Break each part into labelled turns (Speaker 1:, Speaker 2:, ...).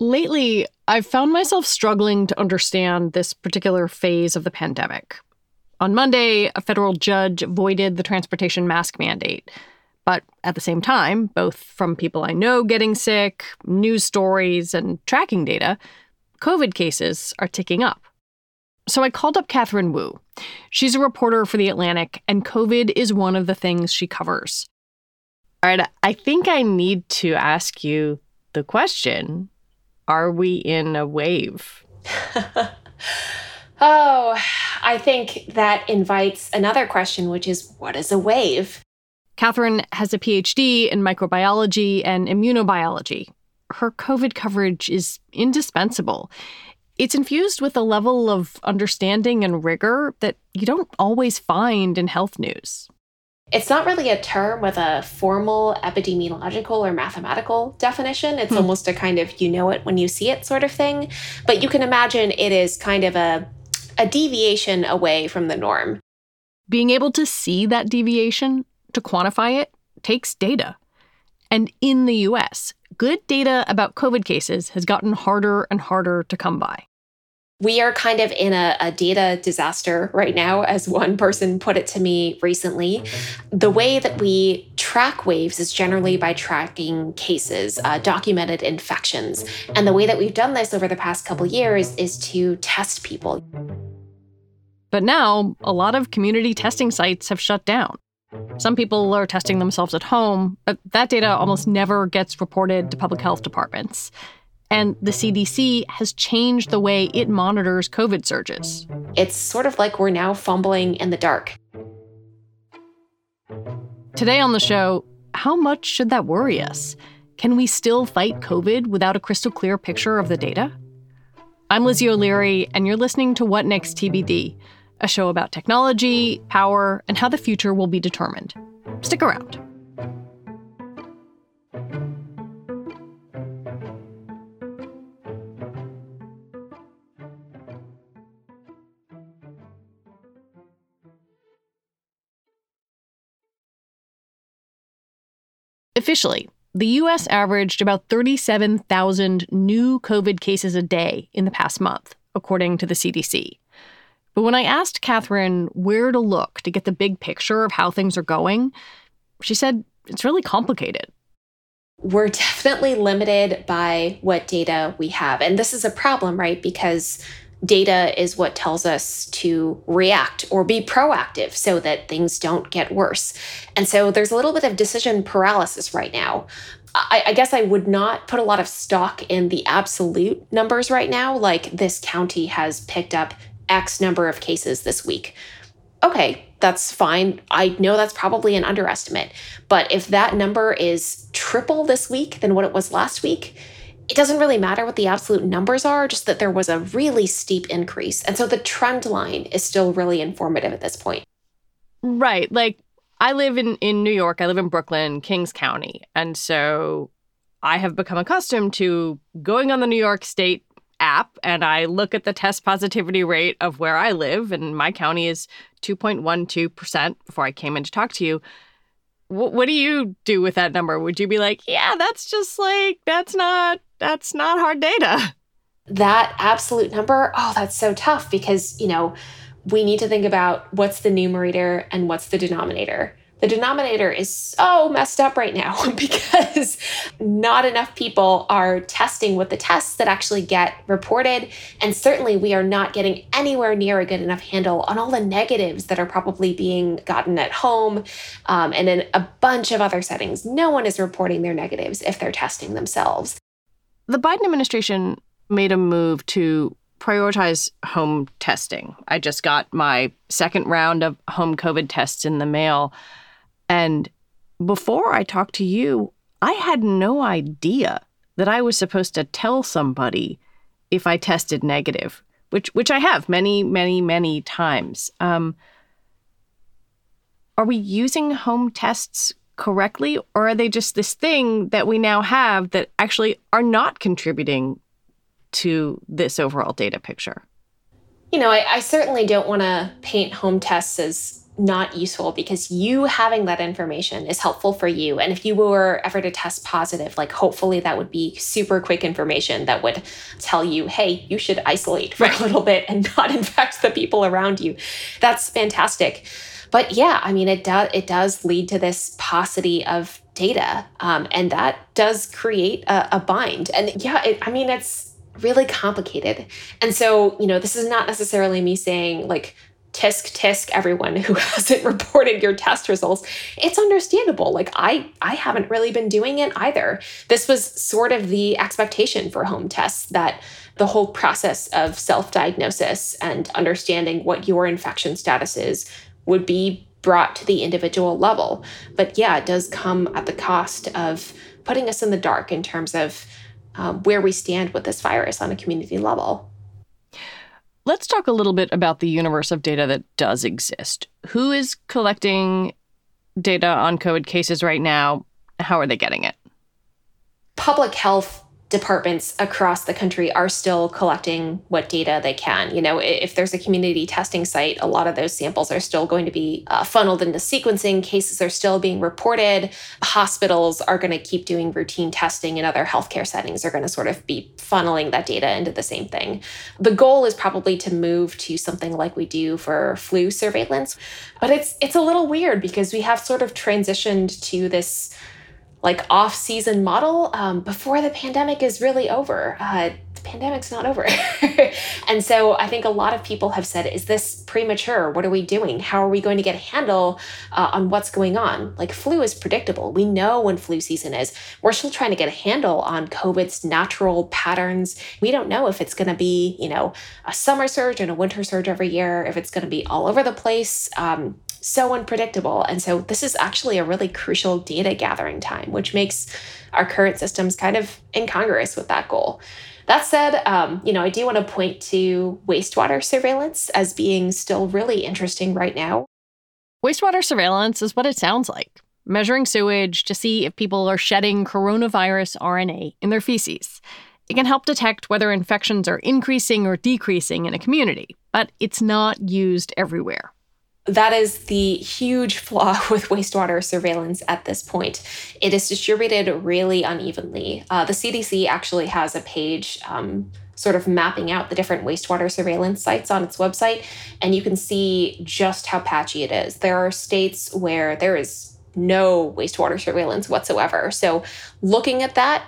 Speaker 1: Lately, I've found myself struggling to understand this particular phase of the pandemic. On Monday, a federal judge voided the transportation mask mandate. But at the same time, both from people I know getting sick, news stories, and tracking data, COVID cases are ticking up. So I called up Katherine Wu. She's a reporter for The Atlantic, and COVID is one of the things she covers. All right, I think I need to ask you the question Are we in a wave?
Speaker 2: oh, I think that invites another question, which is what is a wave?
Speaker 1: Katherine has a PhD in microbiology and immunobiology. Her COVID coverage is indispensable. It's infused with a level of understanding and rigor that you don't always find in health news.
Speaker 2: It's not really a term with a formal epidemiological or mathematical definition. It's hmm. almost a kind of you know it when you see it sort of thing. But you can imagine it is kind of a, a deviation away from the norm.
Speaker 1: Being able to see that deviation, to quantify it, takes data. And in the US, good data about COVID cases has gotten harder and harder to come by.
Speaker 2: We are kind of in a, a, data disaster right now, as one person put it to me recently. The way that we track waves is generally by tracking cases, uh, documented infections. And the way that we've done this over the past couple years is to test people.
Speaker 1: But now, a lot of community testing sites have shut down. Some people are testing themselves at home, but that data almost never gets reported to public health departments. And the CDC has changed the way it monitors COVID surges.
Speaker 2: It's sort of like we're now fumbling in the dark.
Speaker 1: Today on the show, how much should that worry us? Can we still fight COVID without a crystal clear picture of the data? I'm Lizzie O'Leary, and you're listening to What Next TBD, a show about technology, power, and how the future will be determined. Stick around. Officially, the US averaged about 37,000 new COVID cases a day in the past month, according to the CDC. But when I asked Katherine where to look to get the big picture of how things are going, she said it's really complicated.
Speaker 2: We're definitely limited by what data we have. And this is a problem, right? Because data is what tells us to react or be proactive so that things don't get worse. And so there's a little bit of decision paralysis right now. I, I, guess I would not put a lot of stock in the absolute numbers right now, like this county has picked up X number of cases this week. Okay, that's fine. I know that's probably an underestimate. But if that number is triple this week than what it was last week, it doesn't really matter what the absolute numbers are, just that there was a really steep increase. And so the trend line is still really informative at this point.
Speaker 1: Right. Like I live in, in New York, I live in Brooklyn, Kings County. And so I have become accustomed to going on the New York State app and I look at the test positivity rate of where I live, and my county is 2.12% before I came in to talk to you. What do you do with that number? Would you be like, yeah, that's just like, that's not, that's not hard data?
Speaker 2: That absolute number, oh, that's so tough because, you know, we need to think about what's the numerator and what's the denominator the denominator is so messed up right now because not enough people are testing with the tests that actually get reported. And certainly, we are not getting anywhere near a good enough handle on all the negatives that are probably being gotten at home um, and in a bunch of other settings. No one is reporting their negatives if they're testing themselves.
Speaker 1: The Biden administration made a move to prioritize home testing. I just got my second round of home COVID tests in the mail. And before I talked to you, I had no idea that I was supposed to tell somebody if I tested negative, which which I have many, many, many times. Um, are we using home tests correctly, or are they just this thing that we now have that actually are not contributing to this overall data picture?
Speaker 2: You know, I, I certainly don't want to paint home tests as not useful because you having that information is helpful for you. And if you were ever to test positive, like hopefully that would be super quick information that would tell you, hey, you should isolate for right. a little bit and not infect the people around you. That's fantastic. But yeah, I mean, it does it does lead to this paucity of data, um, and that does create a, a bind. And yeah, it, I mean, it's really complicated. And so, you know, this is not necessarily me saying like tisk tisk everyone who hasn't reported your test results it's understandable like i i haven't really been doing it either this was sort of the expectation for home tests that the whole process of self-diagnosis and understanding what your infection status is would be brought to the individual level but yeah it does come at the cost of putting us in the dark in terms of um, where we stand with this virus on a community level
Speaker 1: Let's talk a little bit about the universe of data that does exist. Who is collecting data on COVID cases right now? How are they getting it?
Speaker 2: Public health departments across the country are still collecting what data they can. You know, if there's a community testing site, a lot of those samples are still going to be uh, funneled into sequencing. Cases are still being reported. Hospitals are going to keep doing routine testing, and other healthcare settings are going to sort of be funneling that data into the same thing. The goal is probably to move to something like we do for flu surveillance, but it's it's a little weird because we have sort of transitioned to this like off season model um, before the pandemic is really over. Uh, the pandemic's not over. and so I think a lot of people have said, is this premature? What are we doing? How are we going to get a handle uh, on what's going on? Like flu is predictable. We know when flu season is. We're still trying to get a handle on COVID's natural patterns. We don't know if it's going to be, you know, a summer surge and a winter surge every year, if it's going to be all over the place. Um, so unpredictable. And so this is actually a really crucial data gathering time, which makes our current systems kind of incongruous with that goal. That said, um, you know, I do want to point to wastewater surveillance as being still really interesting right now.
Speaker 1: Wastewater surveillance is what it sounds like measuring sewage to see if people are shedding coronavirus RNA in their feces. It can help detect whether infections are increasing or decreasing in a community, but it's not used everywhere
Speaker 2: that is the huge flaw with wastewater surveillance at this point. It is distributed really unevenly. Uh, the CDC actually has a page um, sort of mapping out the different wastewater surveillance sites on its website, and you can see just how patchy it is. There are states where there is no wastewater surveillance whatsoever. So, looking at that,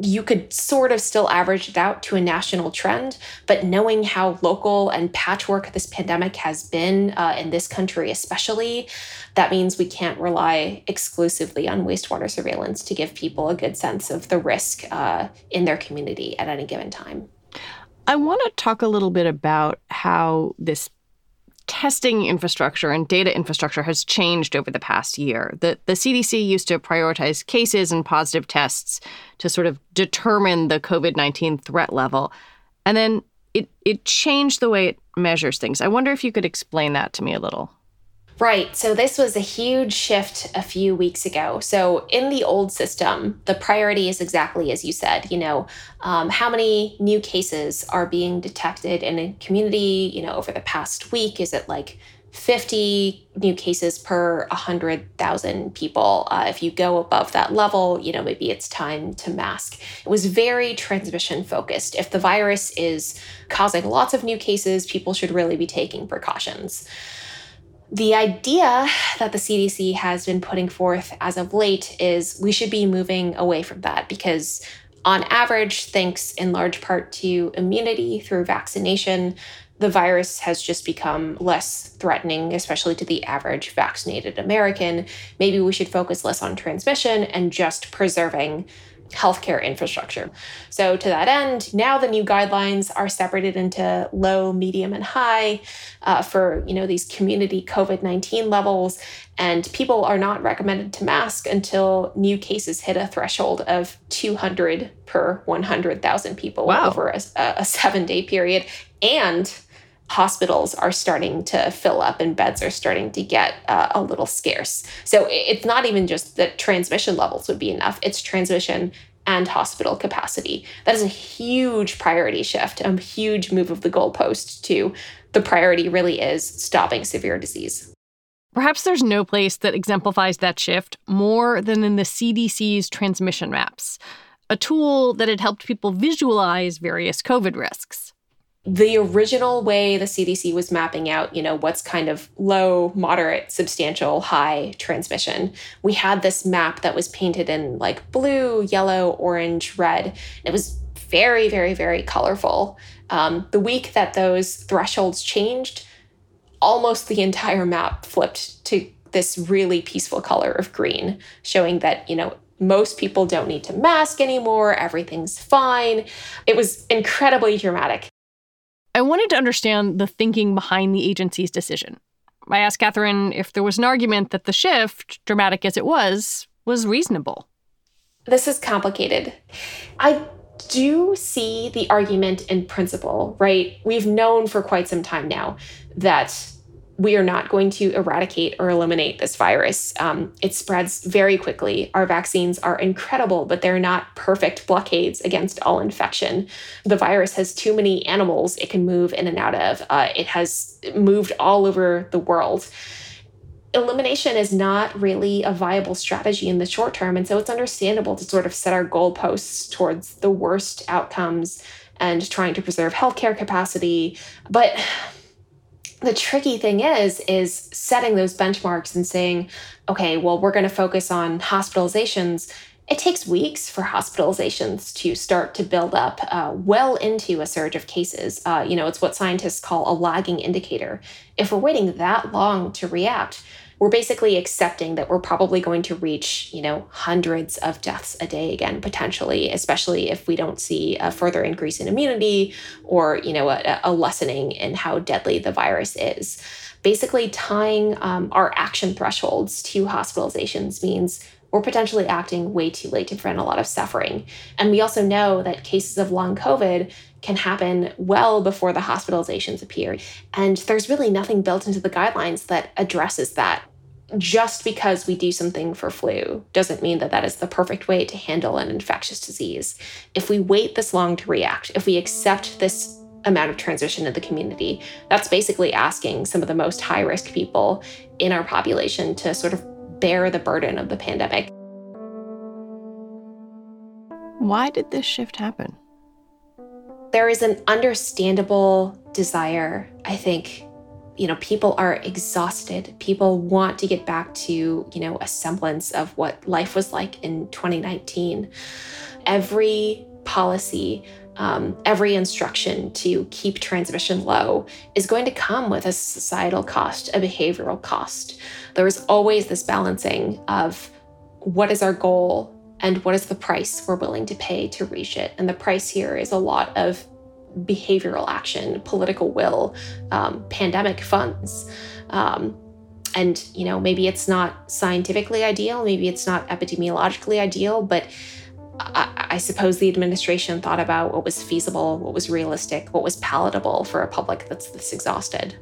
Speaker 2: you could sort of still average it out to a national trend, but knowing how local and patchwork this pandemic has been uh, in this country, especially, that means we can't rely exclusively on wastewater surveillance to give people a good sense of the risk uh, in their community at any given time.
Speaker 1: I want to talk a little bit about how this testing infrastructure and data infrastructure has changed over the past year. The, the CDC used to prioritize cases and positive tests to sort of determine the COVID 19 threat level. And then it, it changed the way it measures things. I wonder if you could explain that to me a little.
Speaker 2: Right. So this was a huge shift a few weeks ago. So in the old system, the priority is exactly as you said. You know, um, how many new cases are being detected in a community? You know, over the past week, is it like 50 new cases per 100,000 people. Uh, if you go above that level, you know, maybe it's time to mask. It was very transmission focused. If the virus is causing lots of new cases, people should really be taking precautions. The idea that the CDC has been putting forth as of late is we should be moving away from that because, on average, thanks in large part to immunity through vaccination, the virus has just become less threatening, especially to the average vaccinated American. Maybe we should focus less on transmission and just preserving healthcare infrastructure. So, to that end, now the new guidelines are separated into low, medium, and high uh, for you know these community COVID nineteen levels, and people are not recommended to mask until new cases hit a threshold of two hundred per one hundred thousand people wow. over a, a seven day period, and hospitals are starting to fill up and beds are starting to get uh, a little scarce. So it's not even just that transmission levels would be enough, it's transmission and hospital capacity. That is a huge priority shift, a huge move of the goalpost to the priority really is stopping severe disease.
Speaker 1: Perhaps there's no place that exemplifies that shift more than in the CDC's transmission maps, a tool that had helped people visualize various COVID risks.
Speaker 2: The original way the CDC was mapping out, you know, what's kind of low, moderate, substantial, high transmission, we had this map that was painted in like blue, yellow, orange, red. It was very, very, very colorful. Um, the week that those thresholds changed, almost the entire map flipped to this really peaceful color of green, showing that, you know, most people don't need to mask anymore, everything's fine. It was incredibly dramatic.
Speaker 1: I wanted to understand the thinking behind the agency's decision. I asked Katherine if there was an argument that the shift, dramatic as it was, was reasonable.
Speaker 2: This is complicated. I do see the argument in principle, right? We've known for quite some time now that we are not going to eradicate or eliminate this virus. Um, it spreads very quickly. Our vaccines are incredible, but they're not perfect blockades against all infection. The virus has too many animals it can move in and out of. Uh, it has moved all over the world. Elimination is not really a viable strategy in the short term. And so it's understandable to sort of set our goalposts towards the worst outcomes and trying to preserve healthcare capacity. But the tricky thing is is setting those benchmarks and saying okay well we're going to focus on hospitalizations. It takes weeks for hospitalizations to start to build up uh, well into a surge of cases. Uh, you know it's what scientists call a lagging indicator. If we're waiting that long to react we're basically accepting that we're probably going to reach, you know, hundreds of deaths a day again, potentially, especially if we don't see a further increase in immunity or, you know, a, a lessening in how deadly the virus is. Basically, tying um, our action thresholds to hospitalizations means we're potentially acting way too late to prevent a lot of suffering. And we also know that cases of long COVID can happen well before the hospitalizations appear. And there's really nothing built into the guidelines that addresses that just because we do something for flu doesn't mean that that is the perfect way to handle an infectious disease. If we wait this long to react, if we accept this amount of transition in the community, that's basically asking some of the most high risk people in our population to sort of bear the burden of the pandemic.
Speaker 1: Why did this shift happen?
Speaker 2: There is an understandable desire, I think, you know, people are exhausted. People want to get back to, you know, a semblance of what life was like in 2019. Every policy, um, every instruction to keep transmission low is going to come with a societal cost, a behavioral cost. There's always this balancing of what is our goal and what is the price we're willing to pay to reach it. And the price here is a lot of behavioral action, political will, um, pandemic funds. Um, and, you know, maybe it's not scientifically ideal, maybe it's not epidemiologically ideal, but I, I suppose the administration thought about what was feasible, what was realistic, what was palatable for a public that's this exhausted.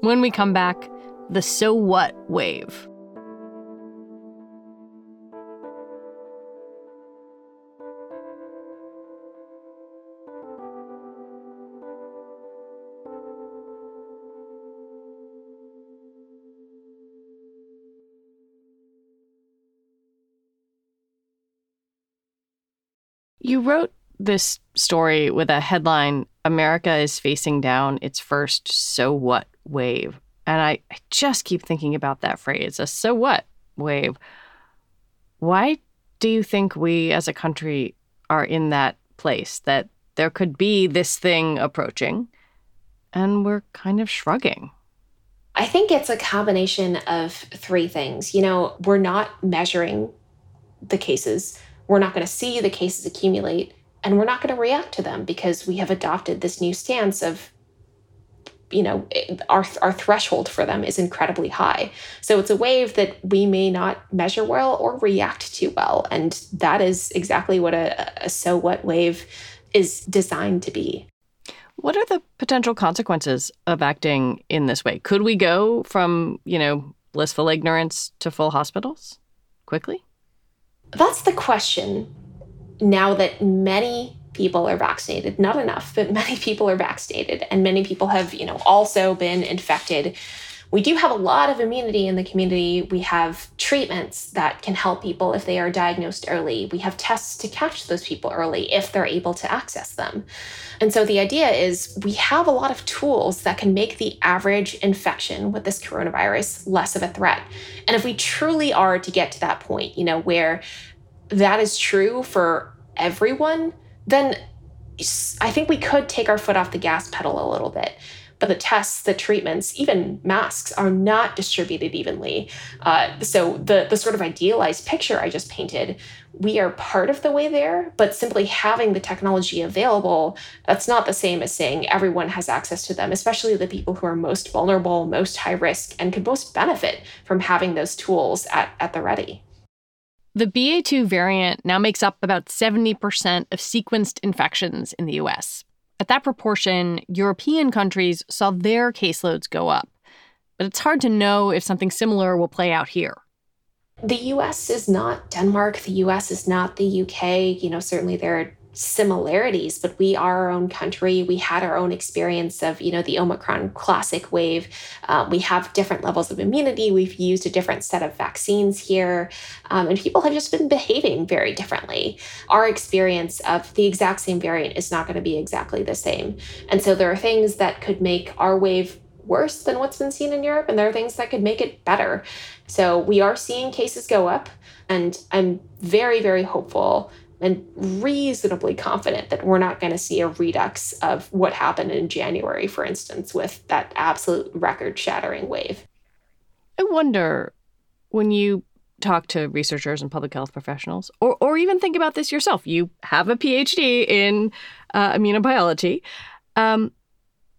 Speaker 1: When we come back, the so what wave. This story with a headline America is facing down its first so what wave. And I, I just keep thinking about that phrase a so what wave. Why do you think we as a country are in that place that there could be this thing approaching and we're kind of shrugging?
Speaker 2: I think it's a combination of three things. You know, we're not measuring the cases we're not going to see the cases accumulate and we're not going to react to them because we have adopted this new stance of you know our our threshold for them is incredibly high. So it's a wave that we may not measure well or react to well. And that is exactly what a, a so what wave is designed to be.
Speaker 1: What are the potential consequences of acting in this way? Could we go from you know blissful ignorance to full hospitals quickly?
Speaker 2: That's the question now that many people are vaccinated. Not enough, but many people are vaccinated. And many people have, you know, also been infected we do have a lot of immunity in the community. We have treatments that can help people if they are diagnosed early. We have tests to catch those people early if they're able to access them. And so the idea is we have a lot of tools that can make the average infection with this coronavirus less of a threat. And if we truly are to get to that point, you know, where that is true for everyone, then I think we could take our foot off the gas pedal a little bit but the tests, the treatments, even masks are not distributed evenly. Uh, so the the sort of idealized picture I just painted, we are part of the way there, but simply having the technology available, that's not the same as saying everyone has access to them, especially the people who are most vulnerable, most high risk, and could most benefit from having those tools at, at the ready.
Speaker 1: The BA2 variant now makes up about 70% of sequenced infections in the US. At that proportion, European countries saw their caseloads go up. But it's hard to know if something similar will play out here.
Speaker 2: The US is not Denmark. The US is not the UK. You know, certainly there are similarities, but we are our own country. We had our own experience of, you know, the Omicron classic wave. Um, we have different levels of immunity. We've used a different set of vaccines here, um, and people have just been behaving very differently. Our experience of the exact same variant is not going to be exactly the same. And so there are things that could make our wave worse than what's been seen in Europe, and there are things that could make it better. So we are seeing cases go up, and I'm very, very hopeful and reasonably confident that we're not going to see a redux of what happened in January, for instance, with that absolute record shattering wave.
Speaker 1: I wonder when you talk to researchers and public health professionals, or, or even think about this yourself, you have a PhD in uh, immunobiology. Um,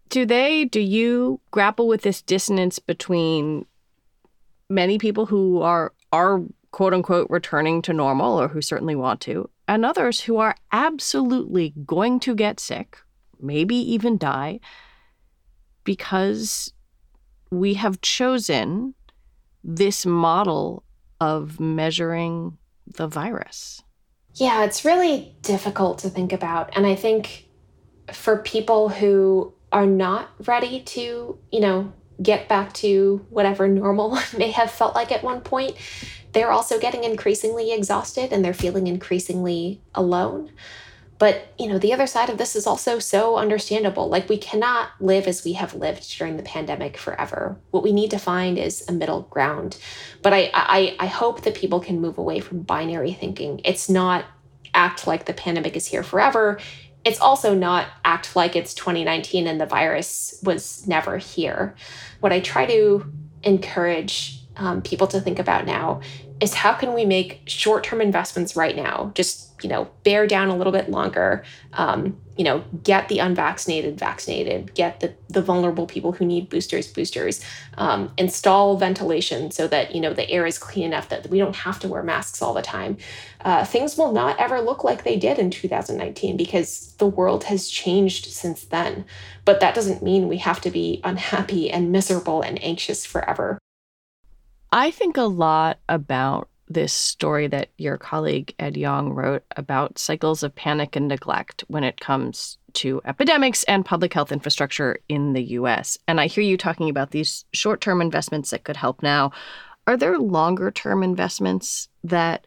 Speaker 1: do they, do you grapple with this dissonance between many people who are, are quote unquote returning to normal or who certainly want to, and others who are absolutely going to get sick, maybe even die, because we have chosen this model of measuring the virus.
Speaker 2: Yeah, it's really difficult to think about. And I think for people who are not ready to, you know, get back to whatever normal may have felt like at one point, they're also getting increasingly exhausted and they're feeling increasingly alone. But, you know, the other side of this is also so understandable. Like, we cannot live as we have lived during the pandemic forever. What we need to find is a middle ground. But I, I, I hope that people can move away from binary thinking. It's not act like the pandemic is here forever. It's also not act like it's 2019 and the virus was never here. What I try to encourage um, people to think about now is how can we make short-term investments right now? Just you know bear down a little bit longer um, you know get the unvaccinated vaccinated get the, the vulnerable people who need boosters boosters um, install ventilation so that you know the air is clean enough that we don't have to wear masks all the time. Uh, things will not ever look like they did in 2019 because the world has changed since then. But that doesn't mean we have to be unhappy and miserable and anxious forever
Speaker 1: I think a lot about this story that your colleague Ed Yong wrote about cycles of panic and neglect when it comes to epidemics and public health infrastructure in the US. And I hear you talking about these short term investments that could help now. Are there longer term investments that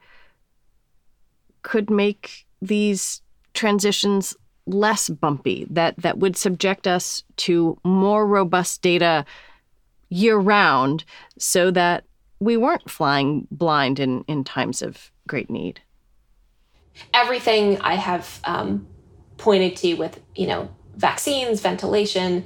Speaker 1: could make these transitions less bumpy, that, that would subject us to more robust data year round so that we weren't flying blind in, in times of great need.
Speaker 2: Everything I have um, pointed to with, you know, vaccines, ventilation,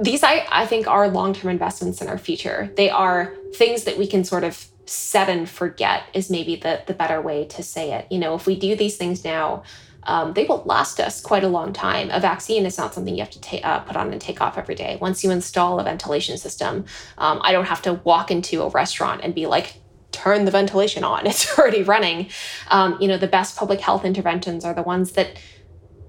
Speaker 2: these I, I think are long-term investments in our future. They are things that we can sort of set and forget is maybe the the better way to say it. You know, if we do these things now, um, they will last us quite a long time. A vaccine is not something you have to ta- uh, put on and take off every day. Once you install a ventilation system, um, I don't have to walk into a restaurant and be like, turn the ventilation on. It's already running. Um, you know, the best public health interventions are the ones that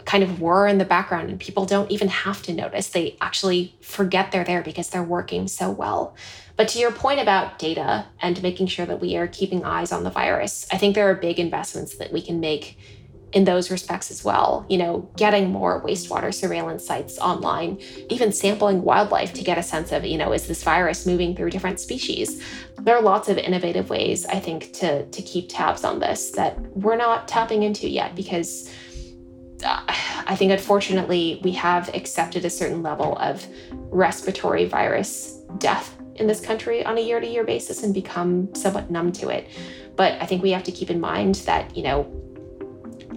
Speaker 2: kind of were in the background and people don't even have to notice. They actually forget they're there because they're working so well. But to your point about data and making sure that we are keeping eyes on the virus, I think there are big investments that we can make in those respects as well. You know, getting more wastewater surveillance sites online, even sampling wildlife to get a sense of, you know, is this virus moving through different species? There are lots of innovative ways, I think, to, to keep tabs on this that we're not tapping into yet because uh, I think, unfortunately, we have accepted a certain level of respiratory virus death in this country on a year to year basis and become somewhat numb to it. But I think we have to keep in mind that, you know,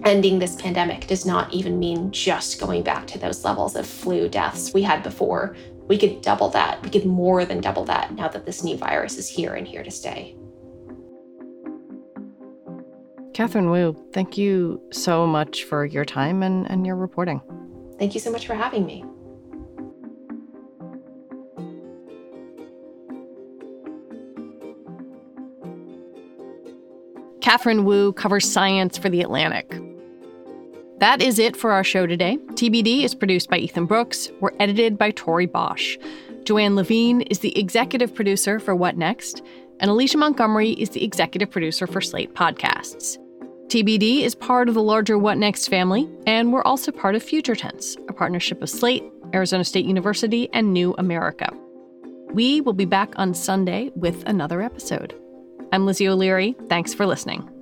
Speaker 2: ending this pandemic does not even mean just going back to those levels of flu deaths we had before. We could double that. We could more than double that now that this new virus is here and here to stay.
Speaker 1: Katherine Wu, thank you so much for your time and, and your reporting.
Speaker 2: Thank you so much for having me.
Speaker 1: Katherine Wu covers science for The Atlantic. That is it for our show today. TBD is produced by Ethan Brooks. We're edited by Tori Bosch. Joanne Levine is the executive producer for What Next, and Alicia Montgomery is the executive producer for Slate Podcasts. TBD is part of the larger What Next family, and we're also part of Future Tense, a partnership of Slate, Arizona State University, and New America. We will be back on Sunday with another episode. I'm Lizzie O'Leary. Thanks for listening.